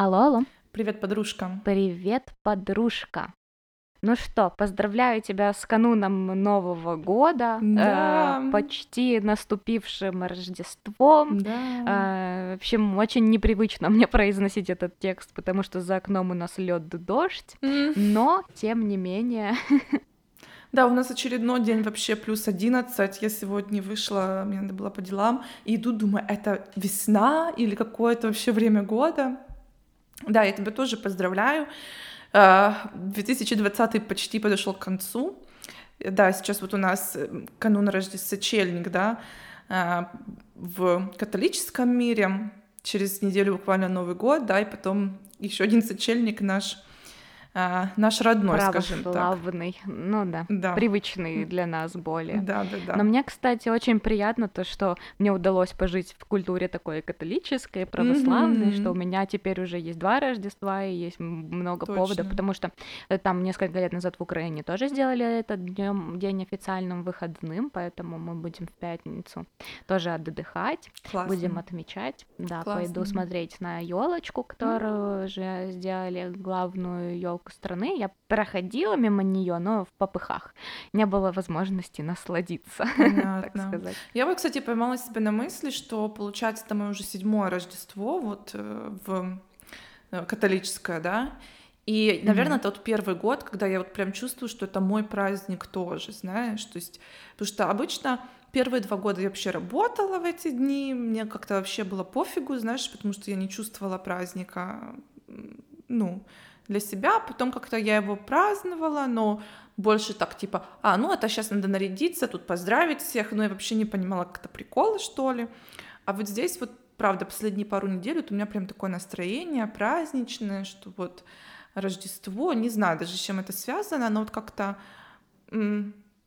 Алло, алло. Привет, подружка. Привет, подружка. Ну что, поздравляю тебя с кануном Нового года, Да. э, почти наступившим Рождеством. Да. Э, в общем, очень непривычно мне произносить этот текст, потому что за окном у нас лед дождь. М, Но, тем не менее, Да, у нас очередной день вообще плюс 11. Я сегодня вышла, мне надо было по делам, и иду, думаю, это весна или какое-то вообще время года. Да, я тебя тоже поздравляю. Э, 2020 почти подошел к концу. Э, Да, сейчас вот у нас э, канун Рождества, сочельник, да, э, в католическом мире. Через неделю буквально Новый год, да, и потом еще один сочельник наш, э, наш родной, скажем так. православный, ну да, Да. привычный для нас более. Да, да, да. Но мне, кстати, очень приятно то, что мне удалось пожить в культуре такой католической, православной, Мгм. что у меня теперь уже есть два Рождества и есть много поводов, Точно. потому что э, там несколько лет назад в Украине тоже сделали этот днем, день официальным выходным, поэтому мы будем в пятницу тоже отдыхать, Классно. будем отмечать. Да, пойду Классно. смотреть на елочку, которую же сделали главную елку страны. Я проходила мимо нее, но в попыхах. Не было возможности насладиться, так Понятно. сказать. Я вот, кстати, поймала себя на мысли, что, получается, это мое уже седьмое Рождество вот э, в э, католическое, да, и, наверное, это вот первый год, когда я вот прям чувствую, что это мой праздник тоже, знаешь, то есть, потому что обычно первые два года я вообще работала в эти дни, мне как-то вообще было пофигу, знаешь, потому что я не чувствовала праздника, ну, для себя, потом как-то я его праздновала, но больше так типа, а, ну это сейчас надо нарядиться, тут поздравить всех, но я вообще не понимала, как это приколы, что ли. А вот здесь вот, правда, последние пару недель вот у меня прям такое настроение праздничное, что вот Рождество, не знаю даже с чем это связано, но вот как-то,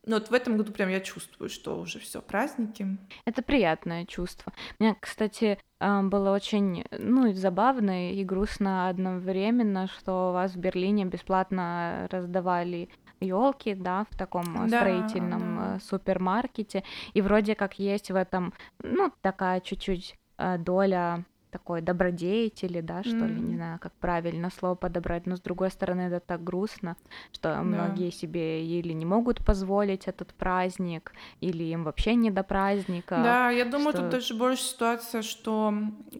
м, ну вот в этом году прям я чувствую, что уже все праздники. Это приятное чувство. Мне, кстати, а, было очень, ну, забавно и грустно одновременно, что у вас в Берлине бесплатно раздавали елки, да, в таком э, Да, строительном да. э, супермаркете, и вроде как есть в этом, ну, такая чуть-чуть э, доля такой добродетели, да, что ли, не знаю, как правильно слово подобрать, но с другой стороны это так грустно, что многие себе или не могут позволить этот праздник, или им вообще не до праздника. Да, я думаю, что- тут даже больше ситуация, что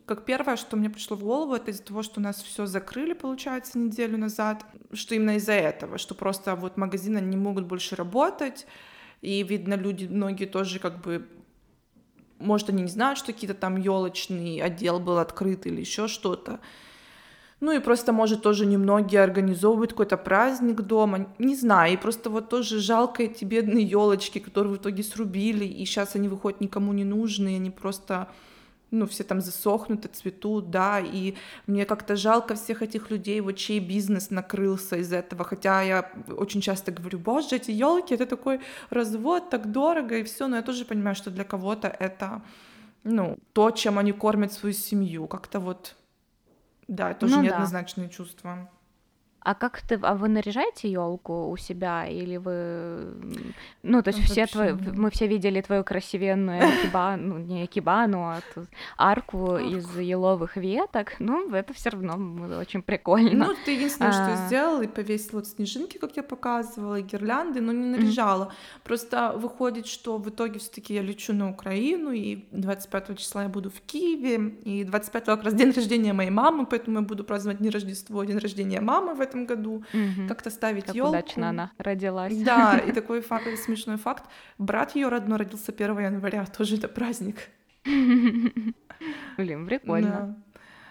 как первое, что мне пришло в голову, это из-за того, что нас все закрыли, получается, неделю назад, что именно из-за этого, что просто вот магазины не могут больше работать, и видно, люди многие тоже как бы может, они не знают, что какие-то там елочный отдел был открыт или еще что-то. Ну и просто, может, тоже немногие организовывают какой-то праздник дома, не знаю, и просто вот тоже жалко эти бедные елочки, которые в итоге срубили, и сейчас они выходят никому не нужны, они просто, ну, все там засохнут, цветут, да, и мне как-то жалко всех этих людей, вот чей бизнес накрылся из этого, хотя я очень часто говорю, боже, эти елки, это такой развод, так дорого, и все, но я тоже понимаю, что для кого-то это, ну, то, чем они кормят свою семью, как-то вот, да, тоже Ну да. неоднозначные чувства. А как ты, а вы наряжаете елку у себя или вы, ну то есть все Вообще твои, нет. мы все видели твою красивенную экибану, не экибану, а ту арку из еловых веток, ну это все равно было очень прикольно. Ну, это единственное, что А. я сделала, и повесила вот снежинки, как я показывала, и гирлянды, но не наряжала. Просто выходит, что в итоге все таки я лечу на Украину, и 25 числа я буду в Киеве, и 25 как раз день рождения моей мамы, поэтому я буду праздновать не Рождество, а день рождения мамы в этом году, Мгм. как-то ставить Как елку. удачно она родилась. Да, и такой фа- смешной факт. Брат ее родной родился 1 января, тоже это праздник. Блин, прикольно. Да.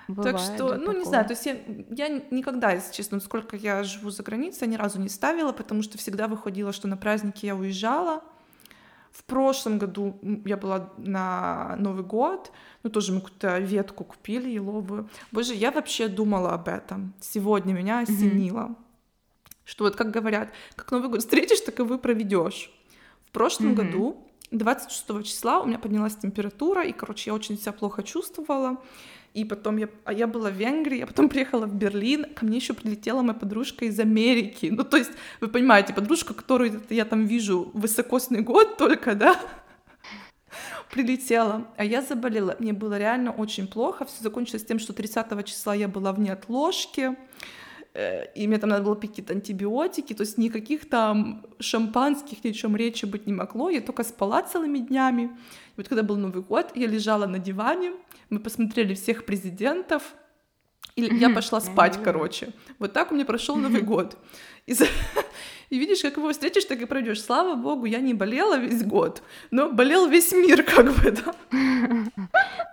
Бывает Так что, ну, не такое. знаю, то есть я, я никогда, если честно, сколько я живу за границей, ни разу не ставила, потому что всегда выходило, что на праздники я уезжала. В прошлом году я была на Новый год, ну, тоже мы какую-то ветку купили еловую. Боже, я вообще думала об этом. Сегодня меня осенило. Что вот, как говорят, как Новый год встретишь, так и вы проведешь. В прошлом Мгм. году, 26 числа, у меня поднялась температура, и, короче, я очень себя плохо чувствовала. И потом я, а я была в Венгрии, я потом приехала в Берлин, ко мне еще прилетела моя подружка из Америки. Ну, то есть, вы понимаете, подружка, которую я там вижу высокосный год только, да? прилетела, а я заболела. Мне было реально очень плохо. Все закончилось тем, что 30 числа я была в неотложке, э, и мне там надо было пить какие-то антибиотики, то есть никаких там шампанских, ни о чем речи быть не могло, я только спала целыми днями. И вот когда был Новый год, я лежала на диване, мы посмотрели всех президентов, и я пошла спать, короче. Вот так у меня прошел Новый год. И, и видишь, как его встретишь, так и пройдешь. Слава богу, я не болела весь год, но болел весь мир, как бы, да.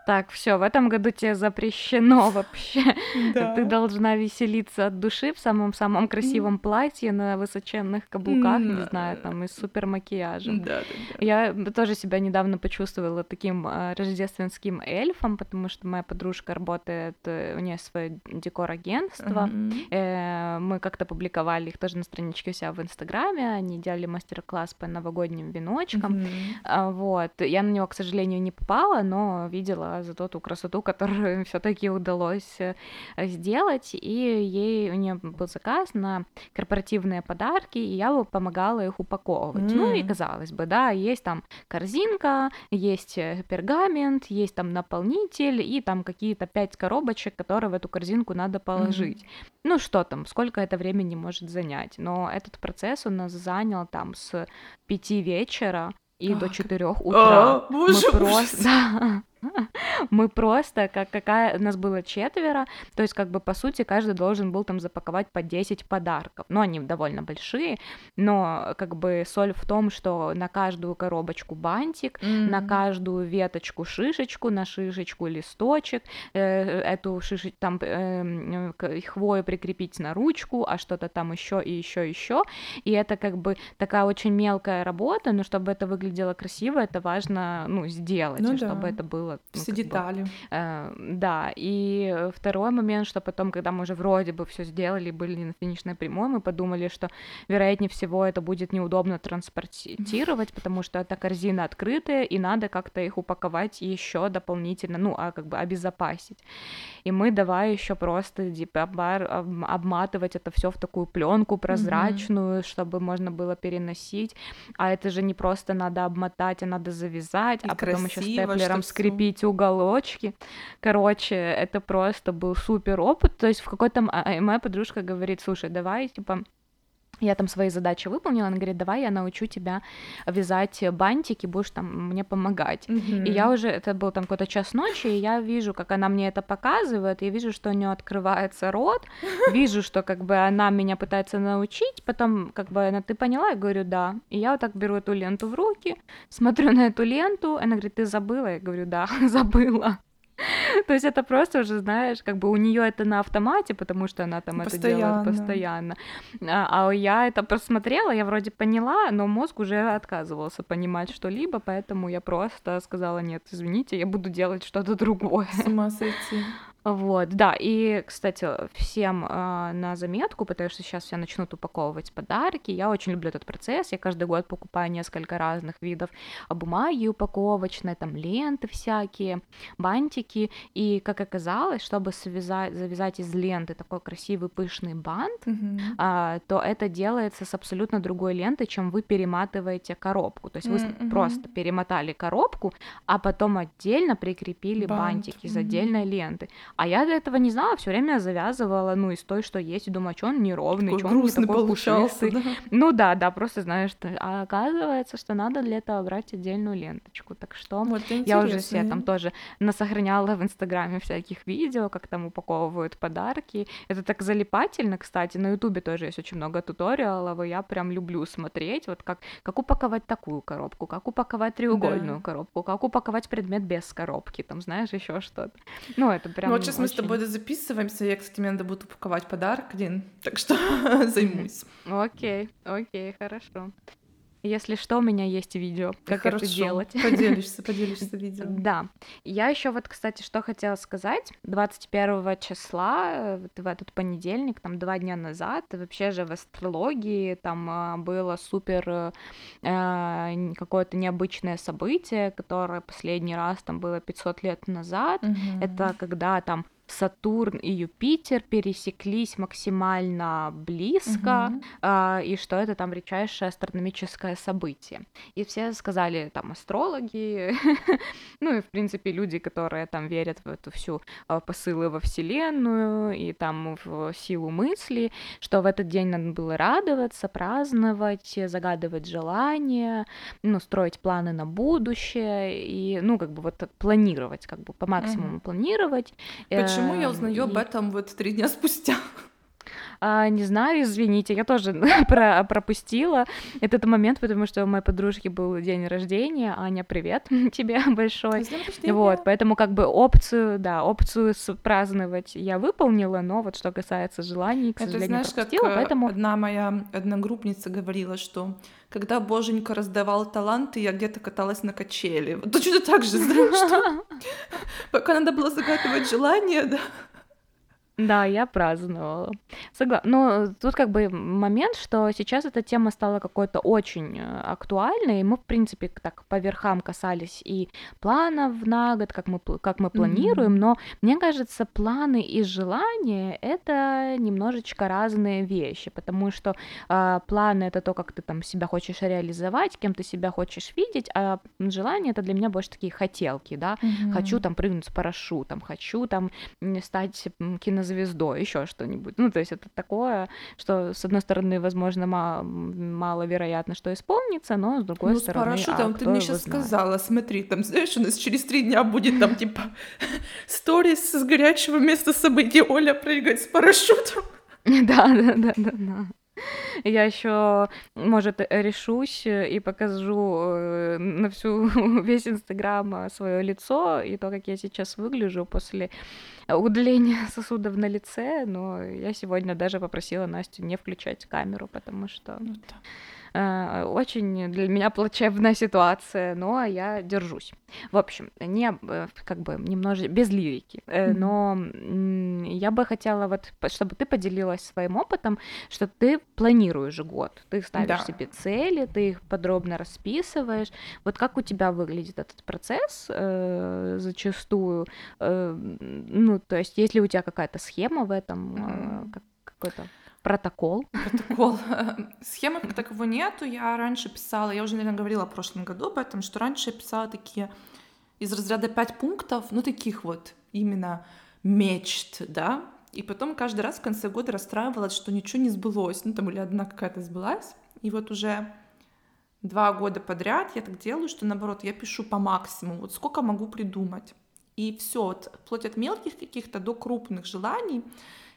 Так, все, в этом году тебе запрещено вообще. Ты должна веселиться от души в самом-самом красивом платье на высоченных каблуках, не знаю, там, и супер макияжем. Да, да. Я тоже себя недавно почувствовала таким э, рождественским эльфом, потому что моя подружка работает, э, у нее свое декор-агентство. Э, мы как-то публиковали их тоже на страничке у себя в Инстаграме, они делали мастер-класс по новогодним веночкам. Uh-huh. Вот. Я на него, к сожалению, не попала, но видела за ту красоту, которую все-таки удалось э, сделать. И ей у нее был заказ на корпоративные подарки, и я помогала их упаковывать. Mm. Ну и казалось бы, да, есть там корзинка, есть э, пергамент, есть там наполнитель и там какие-то пять коробочек, которые в эту корзинку надо положить. Mm. Ну что там, сколько это времени может занять? Но этот процесс у нас занял там с пяти вечера и до четырех утра. А, боже, мы просто, Мы просто, как какая... Нас было четверо, то есть, как бы, по сути, каждый должен был там запаковать по 10 подарков. Ну, они довольно большие, но, как бы, соль в том, что на каждую коробочку бантик, mm-hmm. на каждую веточку шишечку, на шишечку листочек, э, эту шишечку, там, э, хвою прикрепить на ручку, а что-то там еще и еще еще. И это, как бы, такая очень мелкая работа, но чтобы это выглядело красиво, это важно, ну, сделать, ну, чтобы да. это было было. Ну, все детали. Бы, э, да, и второй момент, что потом, когда мы уже вроде бы все сделали, были на финишной прямой, мы подумали, что вероятнее всего это будет неудобно транспортировать, потому что эта корзина открытая, и надо как-то их упаковать еще дополнительно, ну, а как бы обезопасить. И мы давай еще просто типа, обматывать это все в такую пленку прозрачную, mm-hmm. чтобы можно было переносить. А это же не просто надо обмотать, а надо завязать, и а потом еще степлером скрепить лепить уголочки. Короче, это просто был супер опыт. То есть в какой-то... А, моя подружка говорит, слушай, давай, типа, я там свои задачи выполнила, она говорит, давай я научу тебя вязать бантики, будешь там мне помогать. Mm-hmm. И я уже, это был там какой-то час ночи, и я вижу, как она мне это показывает, я вижу, что у нее открывается рот, вижу, что как бы она меня пытается научить, потом как бы она, ты поняла? Я говорю, да. И я вот так беру эту ленту в руки, смотрю на эту ленту, она говорит, ты забыла? Я говорю, да, забыла. То есть это просто уже, знаешь, как бы у нее это на автомате, потому что она там постоянно. это делает постоянно. А, а я это просмотрела, я вроде поняла, но мозг уже отказывался понимать что-либо, поэтому я просто сказала, нет, извините, я буду делать что-то другое. С ума сойти. Вот, да, и, кстати, всем э, на заметку, потому что сейчас все начнут упаковывать подарки, я очень люблю этот процесс, я каждый год покупаю несколько разных видов бумаги упаковочной, там ленты всякие, бантики, и, как оказалось, чтобы связать, завязать из ленты такой красивый пышный бант, mm-hmm. э, то это делается с абсолютно другой лентой, чем вы перематываете коробку, то есть вы mm-hmm. просто перемотали коробку, а потом отдельно прикрепили Бант. бантики из отдельной mm-hmm. ленты, а я до этого не знала, все время завязывала, ну, из той, что есть, и думаю, а что он неровный, что он не такой пушистый. Да? Ну да, да, просто знаешь, что... а оказывается, что надо для этого брать отдельную ленточку. Так что вот я уже все там тоже насохраняла в Инстаграме всяких видео, как там упаковывают подарки. Это так залипательно, кстати. На Ютубе тоже есть очень много туториалов, и я прям люблю смотреть, вот как, как упаковать такую коробку, как упаковать треугольную да. коробку, как упаковать предмет без коробки, там, знаешь, еще что-то. Ну, это прям ну, сейчас мы с тобой записываемся. Я, кстати, мне надо будет упаковать подарок один, так что займусь. Окей, окей, хорошо. Если что, у меня есть видео, как Хорошо. это делать. Поделишься, поделишься видео. Да. Я еще вот, кстати, что хотела сказать. 21 числа, вот в этот понедельник, там два дня назад, вообще же в астрологии там а, было супер э, какое-то необычное событие, которое последний раз там было 500 лет назад. Угу. Это когда там Сатурн и Юпитер пересеклись максимально близко, Мгм. а, и что это там редчайшее астрономическое событие. И все сказали, там, астрологи, ну и, в принципе, люди, которые там верят в эту всю а, посылы во Вселенную и там в силу мысли, что в этот день надо было радоваться, праздновать, загадывать желания, ну, строить планы на будущее и, ну, как бы вот планировать, как бы по максимуму Мгм. планировать. Почему я Эм, узнаю об этом вот три дня спустя? А, не знаю, извините, я тоже про- пропустила этот момент, потому что у моей подружки был день рождения. Аня, привет тебе большой. Вот, поэтому как бы опцию, да, опцию праздновать я выполнила, но вот что касается желаний, к Это сожалению, знаешь, как пропустила, э, поэтому одна моя одногруппница говорила, что когда Боженька раздавал таланты, я где-то каталась на качели. Вот точно так же, знаешь, что пока надо было загадывать желание, да. Да, я праздновала. Согласна. Но тут как бы момент, что сейчас эта тема стала какой-то очень э, актуальной, и мы, в принципе, так по верхам касались и планов на год, как мы, как мы планируем, Мгм. но мне кажется, планы и желания — это немножечко разные вещи, потому что а, планы — это то, как ты там себя хочешь реализовать, кем ты себя хочешь видеть, а желания — это для меня больше такие хотелки, да, хочу там прыгнуть с парашютом, хочу там стать м, кинозвездой, еще что-нибудь. Ну, то есть это такое, что, с одной стороны, возможно, ма- м, маловероятно, что исполнится, но с другой Ну, с стороны, парашютом а ты мне сейчас знает. сказала, смотри, там, знаешь, у нас через три дня будет там, типа, сторис с горячего места событий, Оля прыгает с парашютом. Да, да, да, да, да. Я еще, может, э, решусь э, и покажу э, на всю весь Инстаграм свое лицо и то, как я сейчас выгляжу после удаления сосудов на лице, но я сегодня даже попросила Настю не включать камеру, потому что Ну да. Э, очень для меня плачевная ситуация, но я держусь. В общем, не э, как бы немножко без лирики, э, но я бы хотела вот, чтобы ты поделилась своим опытом, что ты планируешь год, ты ставишь Да. себе цели, ты их подробно расписываешь. Вот как у тебя выглядит этот процесс э, зачастую? Э, ну, то есть, есть ли у тебя какая-то схема в этом, э, как- какой-то протокол? Протокол. Схемы как таковой нету. Я раньше писала, я уже, наверное, говорила в прошлом году об этом, что раньше я писала такие из разряда пять пунктов, ну, таких вот именно мечт, да, и потом каждый раз в конце года расстраивалась, что ничего не сбылось, ну, там или одна какая-то сбылась, и вот уже два года подряд я так делаю, что наоборот, я пишу по максимуму, вот сколько могу придумать. И все, вплоть от мелких каких-то до крупных желаний.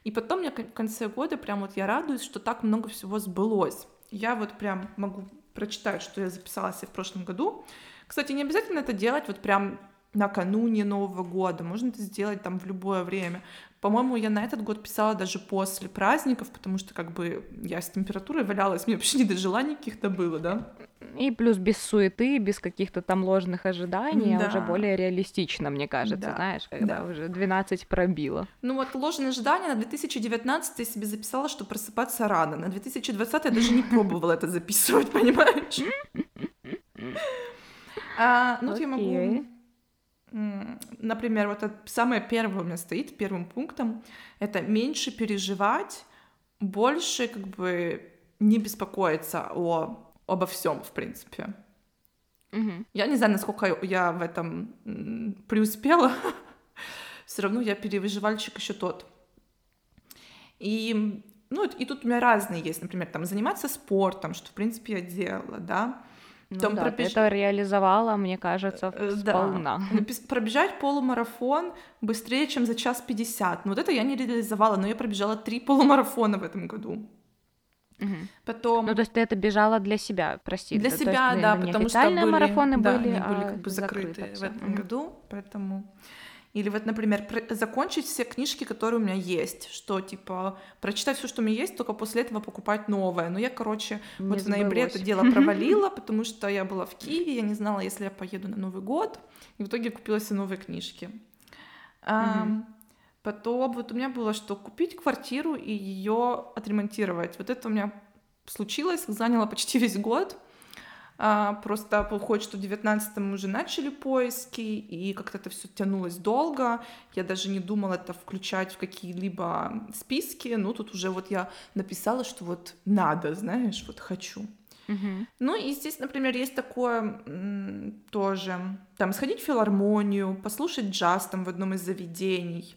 И потом я в конце года прям вот я радуюсь, что так много всего сбылось. Я вот прям могу прочитать, что я записала себе в прошлом году. Кстати, не обязательно это делать вот прям накануне Нового года. Можно это сделать там в любое время. По-моему, я на этот год писала даже после праздников, потому что как бы я с температурой валялась, мне вообще не до желаний каких-то было, да? И плюс без суеты, без каких-то там ложных ожиданий, а уже Да. более реалистично, мне кажется, Да, знаешь, когда да. уже 12 пробило. Ну вот ложные ожидания на 2019 я себе записала, что просыпаться рано. На 2020 я даже не пробовала это записывать, понимаешь? А, ну, я могу... Например, вот самое первое у меня стоит, первым пунктом, это меньше переживать, больше как бы не беспокоиться о, обо всем, в принципе. Мгм. Я не знаю, насколько я в этом преуспела. Все равно я переживальщик еще тот. И, ну, и тут у меня разные есть, например, там заниматься спортом, что, в принципе, я делала, да. Ну Там да, пробеж- это реализовала, мне кажется, Э, да. сполна. Напис- Пробежать полумарафон быстрее, чем за час пятьдесят. Ну, вот это я не реализовала, но я пробежала три полумарафона в этом году. Мгм. Потом... Ну, то есть ты это бежала для себя, прости. Для то себя, есть да, потому что были, марафоны да, были, они были а как бы закрыты в всё. этом Мгм. году, поэтому... Или вот, например, про- закончить все книжки, которые у меня есть, что, типа, прочитать все, что у меня есть, только после этого покупать новое. Но я, короче, Не вот в ноябре это дело провалила, потому что я была в Киеве, я не знала, если я поеду на Новый год, и в итоге купила себе новые книжки. Мгм. Потом вот у меня было, что купить квартиру и ее отремонтировать. Вот это у меня случилось, заняло почти весь год. А, просто выходит, что в 19-м уже начали поиски, и как-то это все тянулось долго. Я даже не думала это включать в какие-либо списки. Ну, тут уже вот я написала, что вот надо, знаешь, вот хочу. Ну и здесь, например, есть такое тоже, там, сходить в филармонию, послушать джаз там в одном из заведений,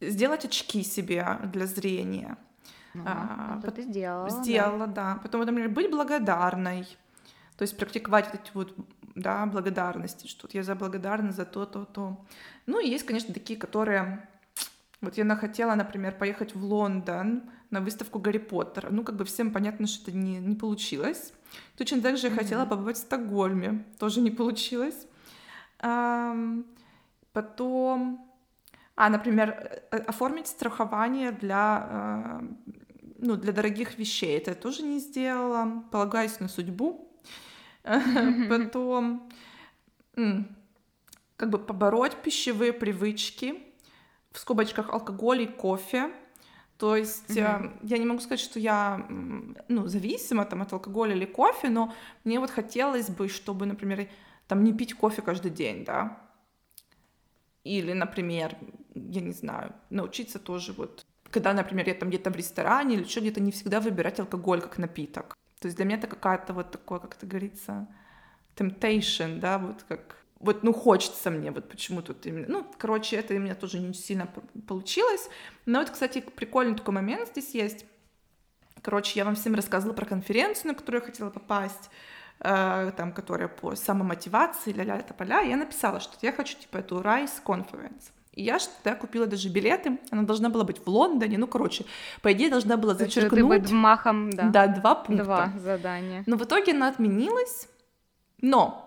сделать очки себе для зрения. Ну, А, это ты сделала, да. Сделала, да. Потом, например, быть благодарной, то есть практиковать вот эти вот, да, благодарности, что вот я за благодарна за то, то, то. Ну и есть, конечно, такие, которые... Вот я хотела, например, поехать в Лондон на выставку Гарри Поттера. Ну, как бы всем понятно, что это не, не получилось. Точно так же я хотела побывать в Стокгольме. Тоже не получилось. Ам, потом... А, например, э, оформить страхование для, э, ну, для дорогих вещей. Это я тоже не сделала. Полагаюсь на судьбу. Потом как бы побороть пищевые привычки, в скобочках алкоголь и кофе. То есть э, Мгм. я не могу сказать, что я ну, зависима там, от алкоголя или кофе, но мне вот хотелось бы, чтобы, например, там не пить кофе каждый день, да. Или, например, я не знаю, научиться тоже вот, когда, например, я там где-то в ресторане или что где-то не всегда выбирать алкоголь как напиток. То есть для меня это какая-то вот такое, как это говорится, temptation, да, вот как вот, ну, хочется мне, вот почему тут именно... Ну, короче, это у меня тоже не сильно получилось. Но вот, кстати, прикольный такой момент здесь есть. Короче, я вам всем рассказывала про конференцию, на которую я хотела попасть, э, там, которая по самомотивации, ля-ля, тополя. Я написала, что я хочу, типа, эту Rise Conference. И я ж тогда купила даже билеты. Она должна была быть в Лондоне. Ну, короче, по идее, должна была это ты бы зачеркнуть... махом, да, Да, два пункта. два задания. Но в итоге она отменилась. Но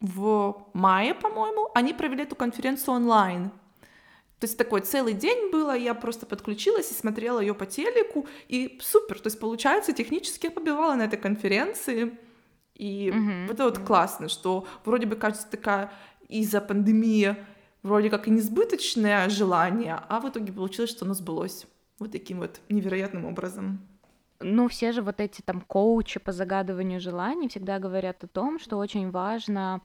в мае, по-моему, они провели эту конференцию онлайн. То есть такой целый день было, я просто подключилась и смотрела ее по телеку, и супер. То есть, получается, технически я побивала на этой конференции. И Мгм. вот это вот классно, что вроде бы кажется такая из-за пандемии вроде как и несбыточное желание, а в итоге получилось, что оно сбылось вот таким вот невероятным образом. Ну, все же вот эти там коучи по загадыванию желаний всегда говорят о том, что очень важно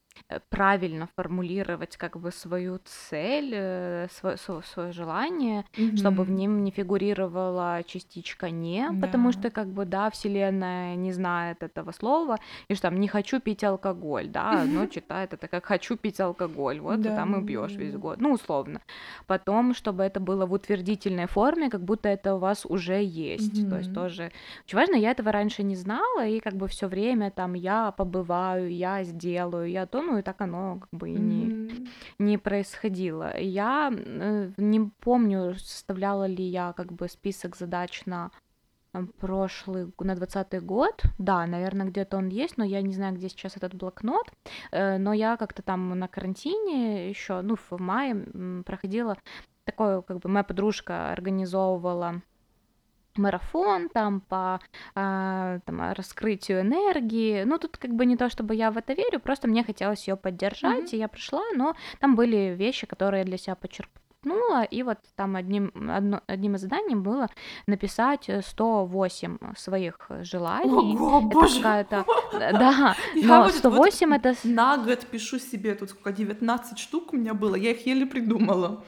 правильно формулировать как бы свою цель, э, свое, свое желание, чтобы в нем не фигурировала частичка «не», потому Да. что как бы, да, Вселенная не знает этого слова, и что там «не хочу пить алкоголь», да, но читает это как «хочу пить алкоголь», вот, и Да, там и пьешь да, весь год, ну, условно. Потом, чтобы это было в утвердительной форме, как будто это у вас уже есть, то есть тоже очень важно, я этого раньше не знала, и как бы все время там я побываю, я сделаю, я то, ну и так оно как бы и не, Мгм. не происходило. Я э, не помню, составляла ли я как бы список задач на э, прошлый, на двадцатый год. Да, наверное, где-то он есть, но я не знаю, где сейчас этот блокнот. Э, Но я как-то там на карантине еще, ну, в мае проходила такое, как бы моя подружка организовывала марафон там по а, там, раскрытию энергии. Ну, тут как бы не то, чтобы я в это верю, просто мне хотелось ее поддержать, Мгм. и я пришла, но там были вещи, которые я для себя подчеркнула, и вот там одним, одно, одним из заданий было написать э, 108 своих желаний. Ого, Это боже. какая-то... Да, Я но вот- 108 вот это... На год пишу себе, тут сколько, 19 штук у меня было, я их еле придумала.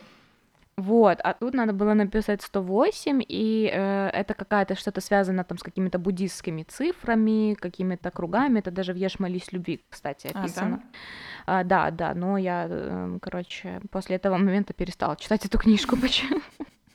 Вот, а тут надо было написать 108, и э, это какая-то что-то связано там с какими-то буддистскими цифрами, какими-то кругами, это даже в «Ешь, молись, люби», кстати, А, описано. да? А, да, да, но я, э, короче, после этого момента перестала читать эту книжку. Почему?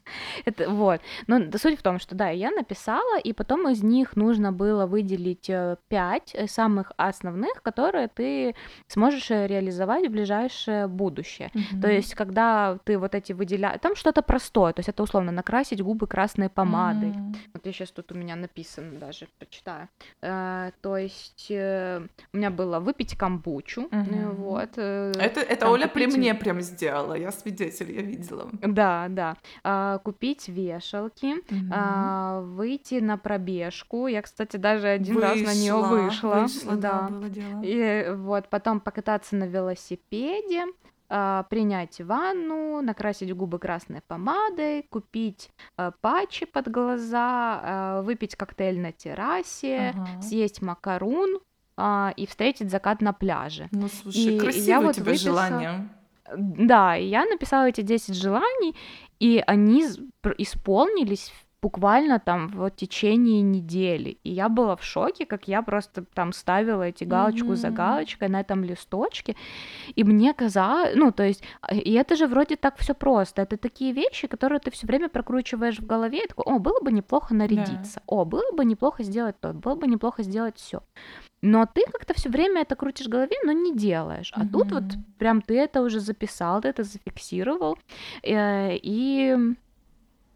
Это вот. Но да, суть в том, что да, я написала, и потом из них нужно было выделить э, пять э, самых основных, которые ты сможешь э, реализовать в ближайшее будущее. То Мгм. есть, когда ты вот эти выделяешь, там что-то простое, то есть это условно накрасить губы красной помадой. Мгм. Вот я сейчас тут у меня написано даже, прочитаю. Э, то есть э, у меня было выпить камбучу, э, Мгм. вот. э, Это, это Оля при купить- мне прям сделала, я свидетель, я видела. Да, да. А, купить вешалки, а, выйти на пробежку. Я, кстати, даже один раз на нее Вышла, вышла. вышла, да. И вот потом покататься на велосипеде, а, принять ванну, накрасить губы красной помадой, купить а, патчи под глаза, а, выпить коктейль на террасе, Ага. съесть макарун а, и встретить закат на пляже. Ну, слушай, И красивое я у вот тебя выписала, желание. Да, и я написала эти 10 желаний, и они исполнились буквально там в течение недели. И я была в шоке, как я просто там ставила эти галочку за Мгм. галочкой на этом листочке. И мне казалось, ну, то есть, а, и это же вроде так все просто. Это такие вещи, которые ты все время прокручиваешь в голове, и такой, о, было бы неплохо нарядиться, о, было бы неплохо сделать то, было бы неплохо сделать все. Но ты как-то все время это крутишь в голове, но не делаешь. А тут вот прям ты это уже записал, ты это зафиксировал, э, и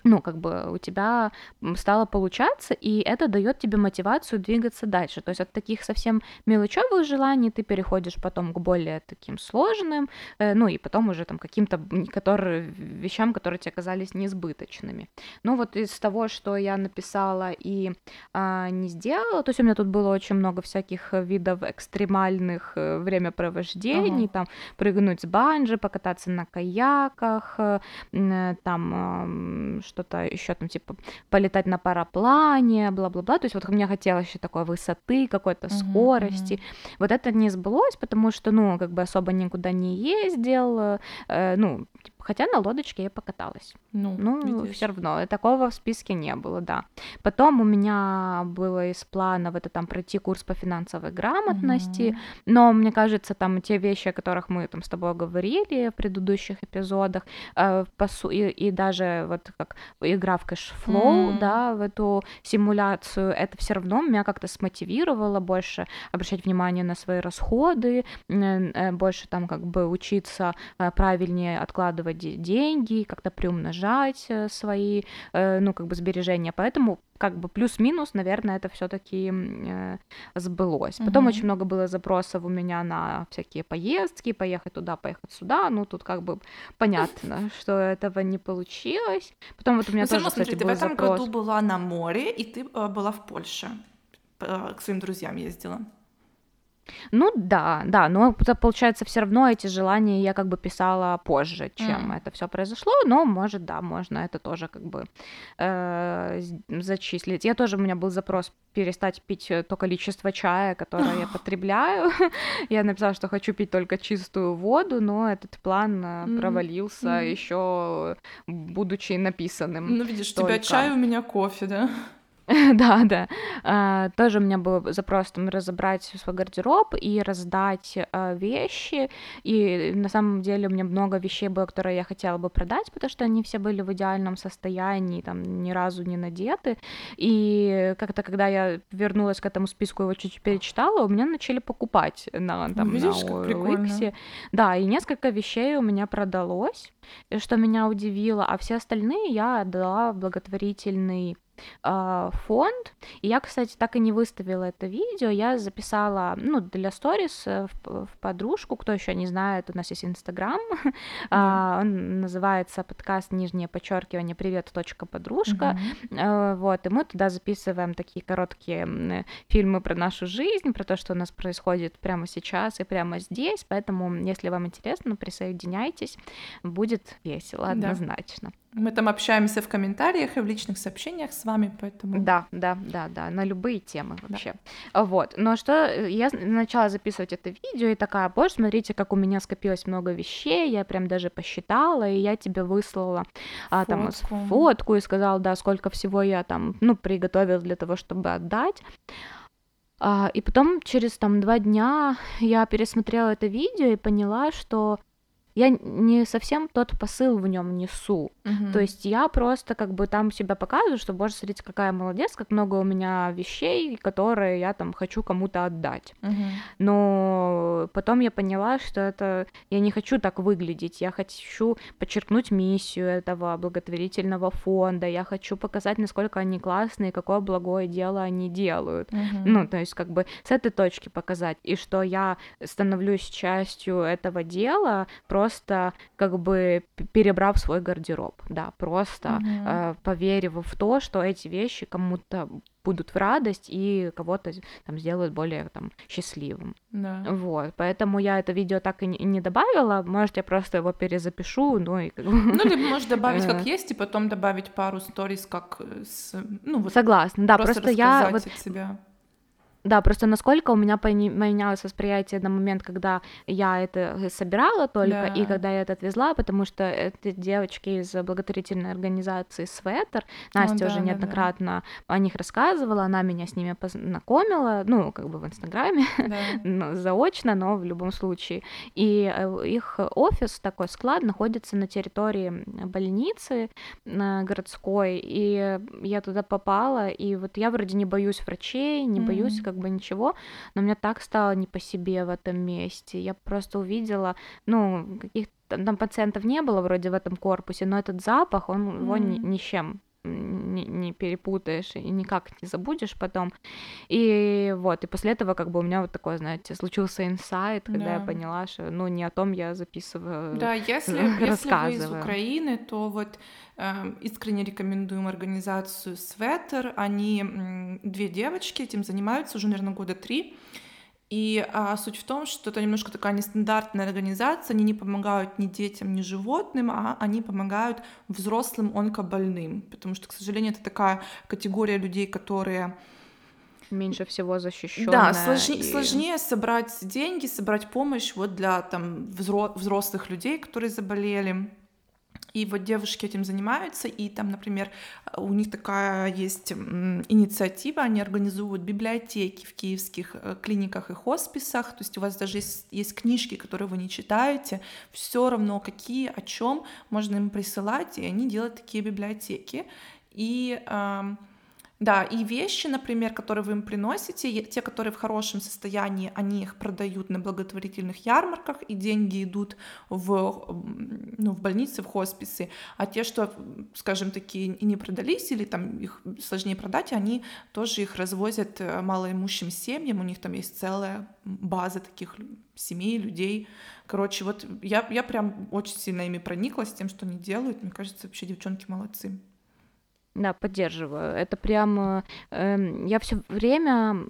ну, как бы у тебя стало получаться, и это дает тебе мотивацию двигаться дальше. То есть от таких совсем мелочевых желаний ты переходишь потом к более таким сложным, э, ну и потом уже там каким-то которые, вещам, которые тебе казались несбыточными. Ну вот из того, что я написала и а, не сделала, то есть у меня тут было очень много всяких э, видов экстремальных э, времяпровождений, Ага. там прыгнуть с банджи, покататься на каяках, э, э, там ам, что-то еще там типа полетать на параплане, бла-бла-бла. То есть вот мне хотелось еще такой высоты, какой-то скорости. мгм. Вот это не сбылось, потому что, ну, как бы особо никуда не ездил, э, ну, типа, хотя на лодочке я покаталась. Ну, Ну, все равно, э, такого в списке не было, да. Потом у меня было из планов это там пройти курс по финансовой грамотности, Мгм. но мне кажется, там те вещи, о которых мы там с тобой говорили в предыдущих эпизодах, э, по су- и, и даже вот как игра в Cashflow, М. да, в эту симуляцию, это все равно меня как-то смотивировало больше обращать внимание на свои расходы, н- э, больше там как бы учиться э, правильнее откладывать деньги, как-то приумножать э, свои, э, ну, как бы сбережения. Поэтому как бы плюс-минус, наверное, это все-таки сбылось. Потом Мгм. очень много было запросов у меня на всякие поездки, поехать туда, поехать сюда. Ну, тут как бы понятно, что этого не получилось. Потом вот у меня всё тоже, равно, кстати, смотри, ты в был этом запрос. году была на море, и ты э, была в Польше. Э, К своим друзьям ездила. Ну да, да, но получается все равно эти желания я как бы писала позже, чем М. это все произошло, но может, да, можно это тоже как бы э, зачислить. Я тоже, у меня был запрос перестать пить э, то количество чая, которое я потребляю. Я написала, что хочу пить только чистую воду, но этот план э, провалился еще будучи написанным. Ну, видишь, у тебя чай, у меня кофе, да? Да, да. А, Тоже у меня был запрос там разобрать свой гардероб и раздать а, вещи. И на самом деле у меня много вещей было, которые я хотела бы продать, потому что они все были в идеальном состоянии, там ни разу не надеты. И как-то, когда я вернулась к этому списку, его чуть-чуть перечитала, у меня начали покупать на, там, Видишь, на. OLX. Да, и несколько вещей у меня продалось, что меня удивило, а все остальные я отдала в благотворительный а, фонд. И я, кстати, так и не выставила это видео. Я записала, ну, для сторис э, в, в подружку. Кто еще не знает, у нас есть Инстаграм. А, Он называется подкаст нижнее подчеркивание привет точка подружка. Мгм. Э, Вот, и мы туда записываем такие короткие фильмы про нашу жизнь, про то, что у нас происходит прямо сейчас и прямо здесь. Поэтому, если вам интересно, присоединяйтесь, будет весело, Да. Мы там общаемся в комментариях и в личных сообщениях с вами, поэтому... Да, да, да, да, на любые темы вообще. А Вот, но что э, я начала записывать это видео и такая, боже, смотрите, как у меня скопилось много вещей, я прям даже посчитала, и я тебе выслала а, там фотку и сказала, да, сколько всего я там, ну, приготовила для того, чтобы отдать. А, и потом через там два дня я пересмотрела это видео и поняла, что я не совсем тот посыл в нем несу. Мгм. То есть я просто как бы там себя показываю, что, боже, смотрите, какая молодец, как много у меня вещей, которые я там хочу кому-то отдать. Мгм. Но потом я поняла, что это я не хочу так выглядеть, я хочу подчеркнуть миссию этого благотворительного фонда, я хочу показать, насколько они классные, какое благое дело они делают. Мгм. Ну, то есть, как бы с этой точки показать, и что я становлюсь частью этого дела просто просто как бы перебрав свой гардероб, да, просто mm-hmm. э, поверив в то, что эти вещи кому-то будут в радость и кого-то там сделают более там счастливым. Да. Вот, поэтому я это видео так и не, добавила, может я просто его перезапишу, ну и Ну ты можешь добавить как есть и потом добавить пару сториз как с, ну вот. Согласна, да, просто, просто я вот себя. Да, просто насколько у меня поменялось восприятие на момент, когда я это собирала только, да. и когда я это отвезла, потому что это девочки из благотворительной организации Светер, Настя о, да, уже неоднократно да. о них рассказывала, она меня с ними познакомила, ну, как бы в Инстаграме, да. заочно, но в любом случае. И э, их офис, такой склад, находится на территории больницы городской, и я туда попала, и вот я вроде не боюсь врачей, не mm-hmm. боюсь как бы ничего, но мне так стало не по себе в этом месте. Я просто увидела, ну, каких там пациентов не было вроде в этом корпусе, но этот запах, он mm. его ни, ни с чем не, не перепутаешь и никак не забудешь потом. И вот, и после этого как бы у меня вот такой, знаете, случился инсайт, когда да. я поняла, что, ну, не о том я записываю, Да, если, если вы из Украины, то вот э, искренне рекомендуем организацию Светер. Они, две девочки этим занимаются уже, наверное, года три. И а, суть в том, что это немножко такая нестандартная организация, они не помогают ни детям, ни животным, а они помогают взрослым онкобольным, потому что, к сожалению, это такая категория людей, которые меньше всего защищенная. Да, слож... и... сложнее собрать деньги, собрать помощь вот для там взрослых людей, которые заболели. И вот девушки этим занимаются, и там, например, у них такая есть инициатива, они организуют библиотеки в киевских э, клиниках и хосписах, то есть у вас даже есть, есть книжки, которые вы не читаете, все равно какие, о чем можно им присылать, и они делают такие библиотеки. И да, и вещи, например, которые вы им приносите, те, которые в хорошем состоянии, они их продают на благотворительных ярмарках, и деньги идут в, ну, в больницы, в хосписы. А те, что, скажем, такие и не продались, или там их сложнее продать, они тоже их развозят э, малоимущим семьям, у них там есть целая база таких семей, людей. Короче, вот я, я прям очень сильно ими прониклась тем, что они делают. Мне кажется, вообще девчонки молодцы. Да, поддерживаю. Это прям э, я все время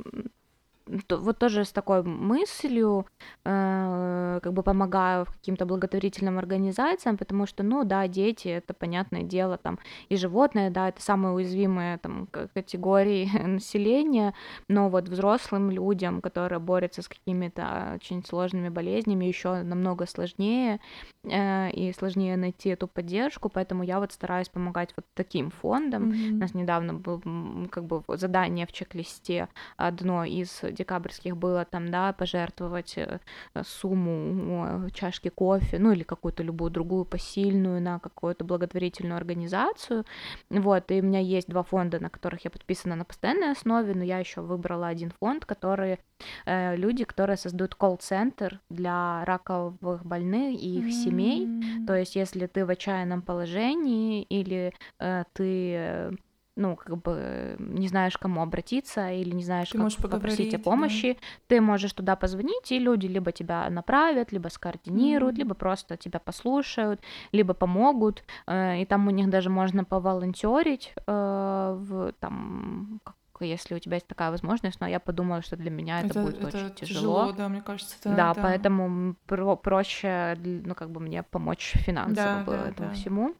вот тоже с такой мыслью э, как бы помогаю каким-то благотворительным организациям, потому что, ну да, дети, это понятное дело, там, и животные, да, это самые уязвимые там категории населения, но вот взрослым людям, которые борются с какими-то очень сложными болезнями, еще намного сложнее, э, и сложнее найти эту поддержку, поэтому я вот стараюсь помогать вот таким фондам. Mm-hmm. У нас недавно был как бы задание в чек-листе одно из декабрьских было там, да, пожертвовать э, сумму чашки кофе, ну или какую-то любую другую посильную на какую-то благотворительную организацию. Вот, и у меня есть два фонда, на которых я подписана на постоянной основе, но я еще выбрала один фонд, который э, люди, которые создают колл-центр для раковых больных и их mm-hmm. семей. То есть, если ты в отчаянном положении или э, ты э, ну, как бы не знаешь, кому обратиться или не знаешь, ты как попросить о помощи, да. ты можешь туда позвонить, и люди либо тебя направят, либо скоординируют, mm-hmm. либо просто тебя послушают, либо помогут, э, и там у них даже можно поволонтерить э, в там если у тебя есть такая возможность, но я подумала, что для меня это, это будет это очень тяжело. тяжело. Да, мне кажется, да. Да, да. поэтому про- проще, ну как бы мне помочь финансово да, было да, этому да. всему.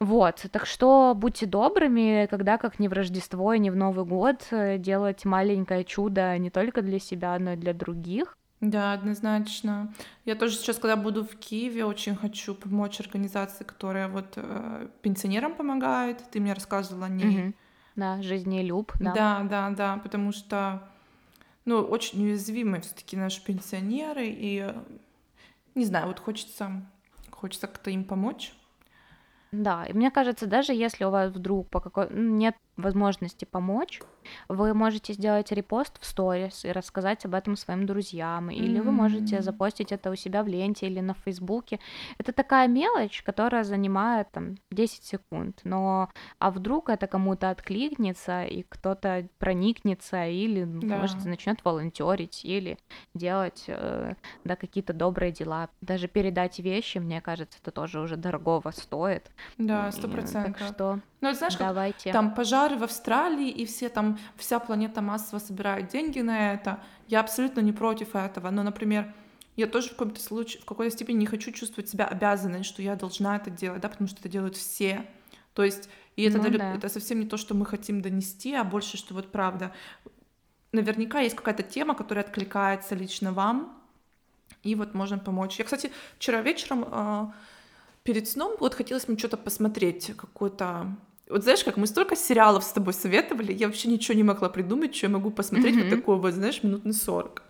Вот, так что будьте добрыми, когда как не в Рождество и не в Новый год э, делать маленькое чудо не только для себя, но и для других. Да, однозначно. Я тоже сейчас, когда буду в Киеве, очень хочу помочь организации, которая вот э, пенсионерам помогает. Ты мне рассказывала о ней. Угу. Да, жизнелюб, да. Да, да, да, потому что, ну, очень уязвимы все-таки наши пенсионеры, и не знаю, вот хочется, хочется как-то им помочь. Да, и мне кажется, даже если у вас вдруг по какой нет возможности помочь, вы можете сделать репост в сторис и рассказать об этом своим друзьям, или вы можете запостить это у себя в ленте или на Фейсбуке. Это такая мелочь, которая занимает там 10 секунд, но а вдруг это кому-то откликнется, и кто-то проникнется, или, Да. может, начнет волонтерить, или делать, э, да, какие-то добрые дела. Даже передать вещи, мне кажется, это тоже уже дорогого стоит. Да, сто Так процентов. что Ну, знаешь, как давайте. там пожары в Австралии, и все там, вся планета массово собирает деньги на это. Я абсолютно не против этого. Но, например, я тоже в каком-то случае, в какой-то степени не хочу чувствовать себя обязанной, что я должна это делать, да, потому что это делают все. То есть, и это, Ну далё- да. это совсем не то, что мы хотим донести, а больше, что вот правда. Наверняка есть какая-то тема, которая откликается лично вам, и вот можно помочь. Я, кстати, вчера вечером а, перед сном вот хотелось мне что-то посмотреть, какой-то... Вот знаешь, как мы столько сериалов с тобой советовали, я вообще ничего не могла придумать, что я могу посмотреть вот Мгм. такое вот, знаешь, минут на 40.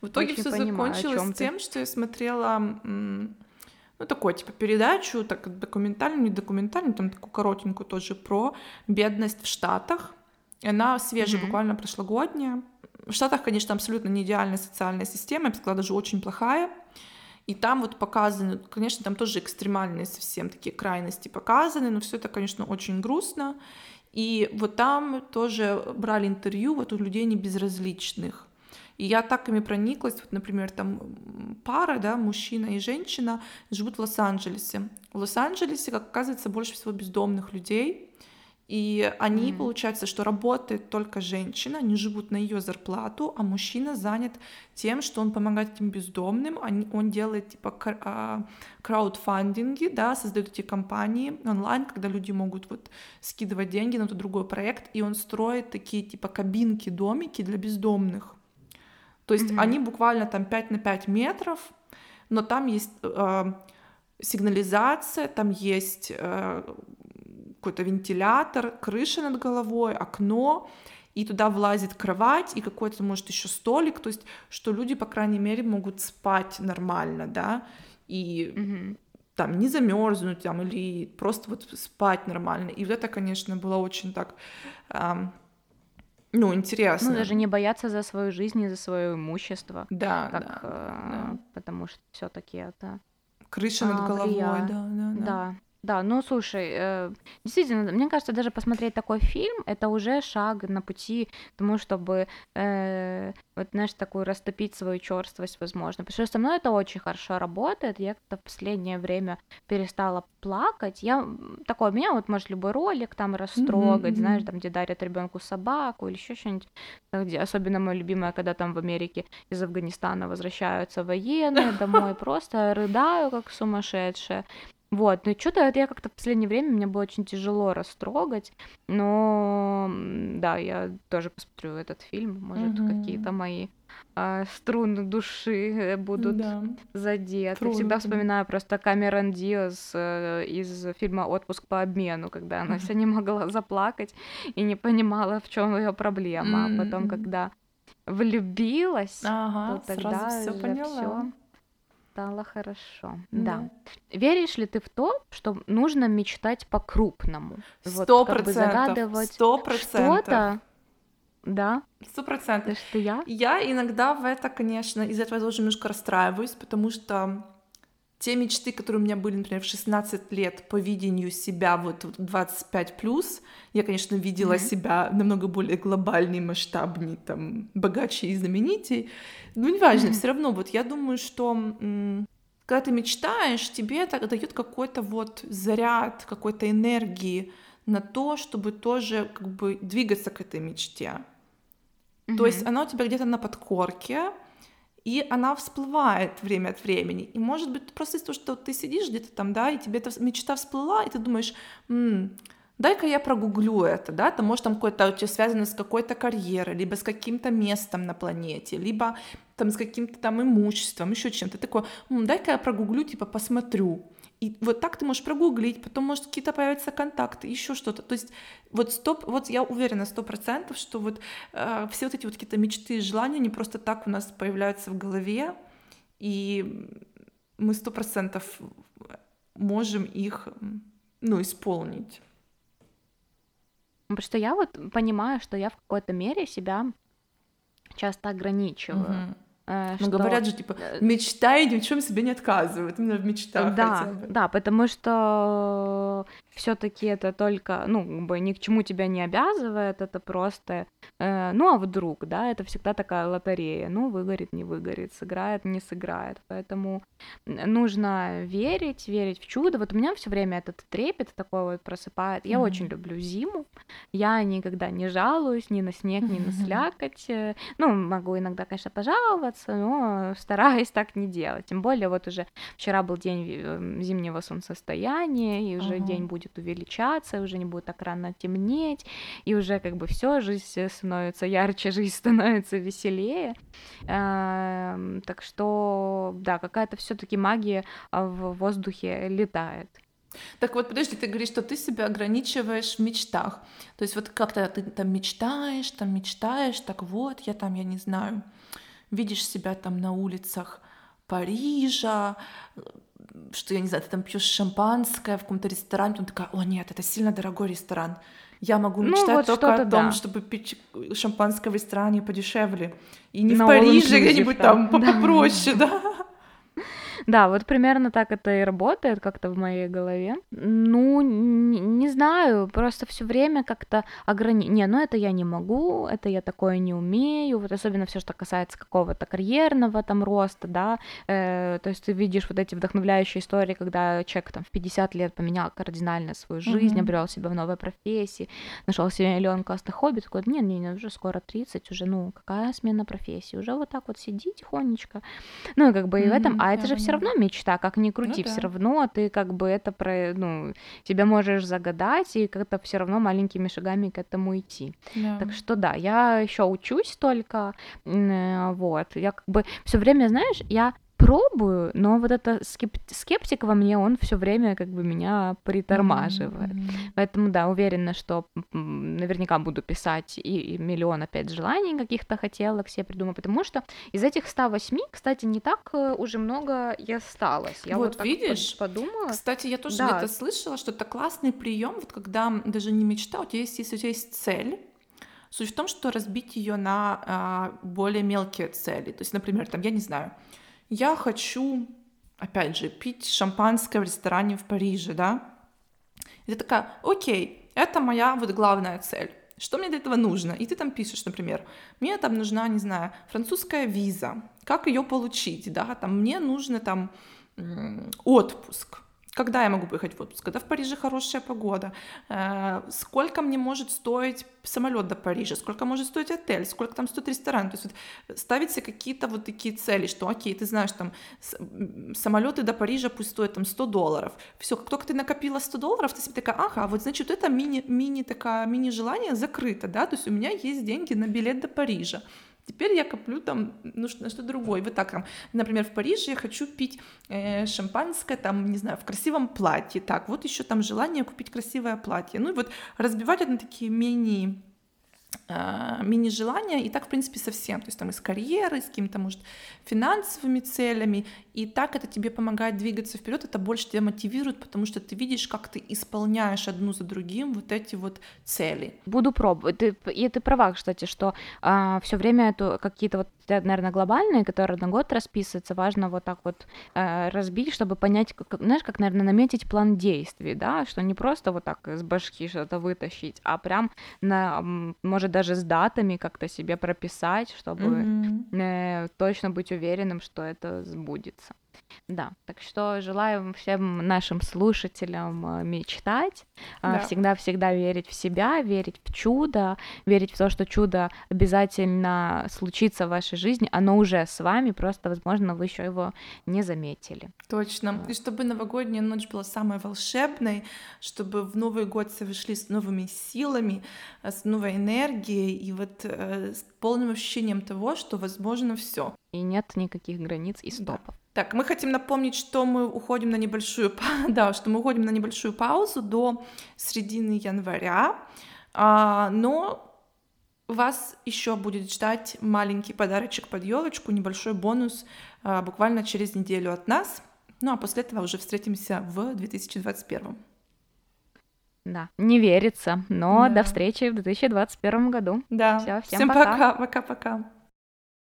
В итоге все закончилось чём ты. тем, что я смотрела, ну, такой, типа, передачу, так, документальную, не документальную, там такую коротенькую тоже про бедность в Штатах. И Она свежая, Мгм. буквально прошлогодняя. В Штатах, конечно, абсолютно не идеальная социальная система, я бы сказала, даже очень плохая. И там вот показаны, конечно, там тоже экстремальные совсем такие крайности показаны, но все это, конечно, очень грустно. И вот там тоже брали интервью вот у людей небезразличных. И я так ими прониклась, вот, например, там пара, да, мужчина и женщина живут в Лос-Анджелесе. В Лос-Анджелесе, как оказывается, больше всего бездомных людей, и они, Мгм. получается, что работает только женщина, они живут на ее зарплату, а мужчина занят тем, что он помогает этим бездомным, они- он делает типа а, краудфандинги, да, создает эти компании онлайн, когда люди могут вот скидывать деньги на тот другой проект, и он строит такие типа кабинки, домики для бездомных. То есть Мгм. они буквально там 5 на 5 метров, но там есть э, сигнализация, там есть э, какой-то вентилятор, крыша над головой, окно, и туда влазит кровать и какой-то, может, еще столик, то есть, что люди, по крайней мере, могут спать нормально, да, и Мгм. там не замерзнуть там или просто вот спать нормально. И вот это, конечно, было очень так, ам, ну, интересно. Ну, даже не бояться за свою жизнь и за свое имущество, Да, как, да, э, да. потому что все-таки это Крыша над а, головой, влияет. да, да, да. Да, да, ну слушай, э, действительно, мне кажется, даже посмотреть такой фильм это уже шаг на пути к тому, чтобы э, вот знаешь такую растопить свою черствость, возможно. Потому что со мной это очень хорошо работает. Я как-то в последнее время перестала плакать. Я м, такой, меня вот может любой ролик там растрогать, Мгм, знаешь, там где дарят ребенку собаку или еще что-нибудь. э, особенно мое любимое, когда там в Америке из Афганистана возвращаются военные домой, просто рыдаю как сумасшедшая. Вот, ну что-то это я как-то в последнее время мне было очень тяжело растрогать, но да, я тоже посмотрю этот фильм, может Мгм. какие-то мои а, струны души э, будут Да. задеты. Всегда Тронуты. вспоминаю просто Камерон Диас э, из фильма «Отпуск по обмену», когда она все не могла заплакать и не понимала, в чем ее проблема. А потом, когда влюбилась, Ага, то тогда сразу все поняла. все стало хорошо. Да. Да. Веришь ли ты в то, что нужно мечтать по-крупному? Вот Сто бы процентов, сто процентов, что-то, да, сто процентов. что я? Я иногда в это, конечно, из-за этого тоже немножко расстраиваюсь, потому что те мечты, которые у меня были, например, в 16 лет по видению себя вот в 25 плюс, я, конечно, видела Мгм. себя намного более глобальней, масштабней, там, богаче и знаменитей. Ну, неважно, Мгм. все равно, вот я думаю, что м, когда ты мечтаешь, тебе это дает какой-то вот заряд, какой-то энергии на то, чтобы тоже как бы двигаться к этой мечте. То есть она у тебя где-то на подкорке, и она всплывает время от времени. И может быть просто из-за того, что ты сидишь где-то там, да, и тебе эта мечта всплыла, и ты думаешь, «М, дай-ка я прогуглю это, да, там может там какое-то у тебя связано с какой-то карьерой, либо с каким-то местом на планете, либо там с каким-то там имуществом, еще чем-то. «М, дай-ка я прогуглю, типа посмотрю. И вот так ты можешь прогуглить, потом, может, какие-то появятся контакты, еще что-то. То есть вот стоп, вот я уверена сто процентов, что вот э, все вот эти вот какие-то мечты и желания, не просто так у нас появляются в голове, и мы сто процентов можем их, ну, исполнить. Что я вот понимаю, что я в какой-то мере себя часто ограничиваю. Мгм. Э, Ну, что говорят же, типа, э, мечтай, ни в чем себе не отказывают. Именно в мечтах Да, хотя бы. да, потому что все-таки это только, ну, как бы ни к чему тебя не обязывает, это просто, э, ну, а вдруг, да, это всегда такая лотерея, ну, выгорит, не выгорит, сыграет, не сыграет, поэтому нужно верить, верить в чудо. Вот у меня все время этот трепет такой вот просыпает. Я очень Мгм. люблю зиму, я никогда не жалуюсь ни на снег, ни на слякоть. э, Ну, могу иногда, конечно, пожаловаться, но стараюсь так не делать. Тем более вот уже вчера был день э, зимнего солнцестояния, и уже Ага. день будет увеличаться, уже не будет так рано темнеть, и уже как бы все, жизнь становится ярче, жизнь становится веселее. Эм, Так что, да, какая-то все-таки магия а, в воздухе летает. Так вот, подожди, ты говоришь, что ты себя ограничиваешь в мечтах. То есть вот как-то ты там мечтаешь, там мечтаешь, так вот, я там, я не знаю, видишь себя там на улицах Парижа, что, я не знаю, ты там пьешь шампанское в каком-то ресторане, потом такая, о нет, это сильно дорогой ресторан. Я могу Ну, мечтать вот только о что-то том, да. чтобы пить шампанское в ресторане подешевле. И не На в Париже, где-нибудь там, там да. попроще, да? Да, вот примерно так это и работает как-то в моей голове. Ну, не, не знаю, просто все время как-то ограни... Не, ну это я не могу, это я такое не умею, вот особенно все, что касается какого-то карьерного там роста, да, э, то есть ты видишь вот эти вдохновляющие истории, когда человек там в 50 лет поменял кардинально свою жизнь, Мгм. обрел себя в новой профессии, нашел себе миллион классных хобби, такой, не, не, не, уже скоро 30, уже, ну, какая смена профессии, уже вот так вот сиди тихонечко, ну, и как бы и в этом, а это же все. Равно мечта, как ни крути, Ну все да. равно ты как бы это про, ну, тебя можешь загадать и как-то все равно маленькими шагами к этому идти. Да. Так что да, я еще учусь только, э, вот, я как бы все время, знаешь, я пробую, но вот это скеп- скептик во мне, он все время как бы меня притормаживает. Мгм. Поэтому, да, уверена, что наверняка буду писать и, и миллион опять желаний каких-то хотелок себе придумаю, потому что из этих 108, кстати, не так э, уже много и осталось. Я вот, Вот видишь? подумала. Кстати, я тоже Да. где-то слышала, что это классный прием, вот когда даже не мечта, у тебя есть, если у тебя есть цель, суть в том, что разбить ее на а, более мелкие цели. То есть, например, там, я не знаю, я хочу, опять же, пить шампанское в ресторане в Париже, да? И ты такая, окей, это моя вот главная цель. Что мне для этого нужно? И ты там пишешь, например, мне там нужна, не знаю, французская виза. Как ее получить, да? Там мне нужно там отпуск. Когда я могу поехать в отпуск? Когда в Париже хорошая погода? Э, Сколько мне может стоить самолет до Парижа? Сколько может стоить отель? Сколько там стоит ресторан? То есть вот ставить себе какие-то вот такие цели, что окей, ты знаешь, там самолеты до Парижа пусть стоят там 100 долларов. Все, как только ты накопила 100 долларов, ты себе такая, ага, вот значит, это мини, мини такая, мини желание закрыто, да, то есть у меня есть деньги на билет до Парижа. Теперь я коплю там ну, что- на что другое. Вот так там, например, в Париже я хочу пить э, шампанское, там, не знаю, в красивом платье. Так, вот еще там желание купить красивое платье. Ну и вот разбивать это на такие мини мини-желания, и так, в принципе, со всем. То есть там и с карьерой, с какими-то, может, финансовыми целями. И так это тебе помогает двигаться вперед, это больше тебя мотивирует, потому что ты видишь, как ты исполняешь одну за другим вот эти вот цели. Буду пробовать. Ты, и ты права, кстати, что все время это какие-то вот, наверное, глобальные, которые на год расписываются, важно вот так вот э, разбить, чтобы понять, как, знаешь, как, наверное, наметить план действий, да, что не просто вот так из башки что-то вытащить, а прям, на, может, даже с датами как-то себе прописать, чтобы э, точно быть уверенным, что это сбудется. Да, так что желаю всем нашим слушателям э, мечтать, Да. всегда-всегда верить в себя, верить в чудо, верить в то, что чудо обязательно случится в вашей жизни, оно уже с вами, просто, возможно, вы еще его не заметили. Точно. Вот. И чтобы новогодняя ночь была самой волшебной, чтобы в Новый год все вышли с новыми силами, э, с новой энергией и вот э, с полным ощущением того, что возможно все. И нет никаких границ и Да. Так, мы хотим напомнить, что мы уходим на небольшую, да, что мы уходим на небольшую паузу до середины января, А, но вас еще будет ждать маленький подарочек под елочку, небольшой бонус а, буквально через неделю от нас. Ну а после этого уже встретимся в 2021. Да, не верится, но Да. до встречи в 2021 году. Да. Всё, всем Всем пока. Пока-пока.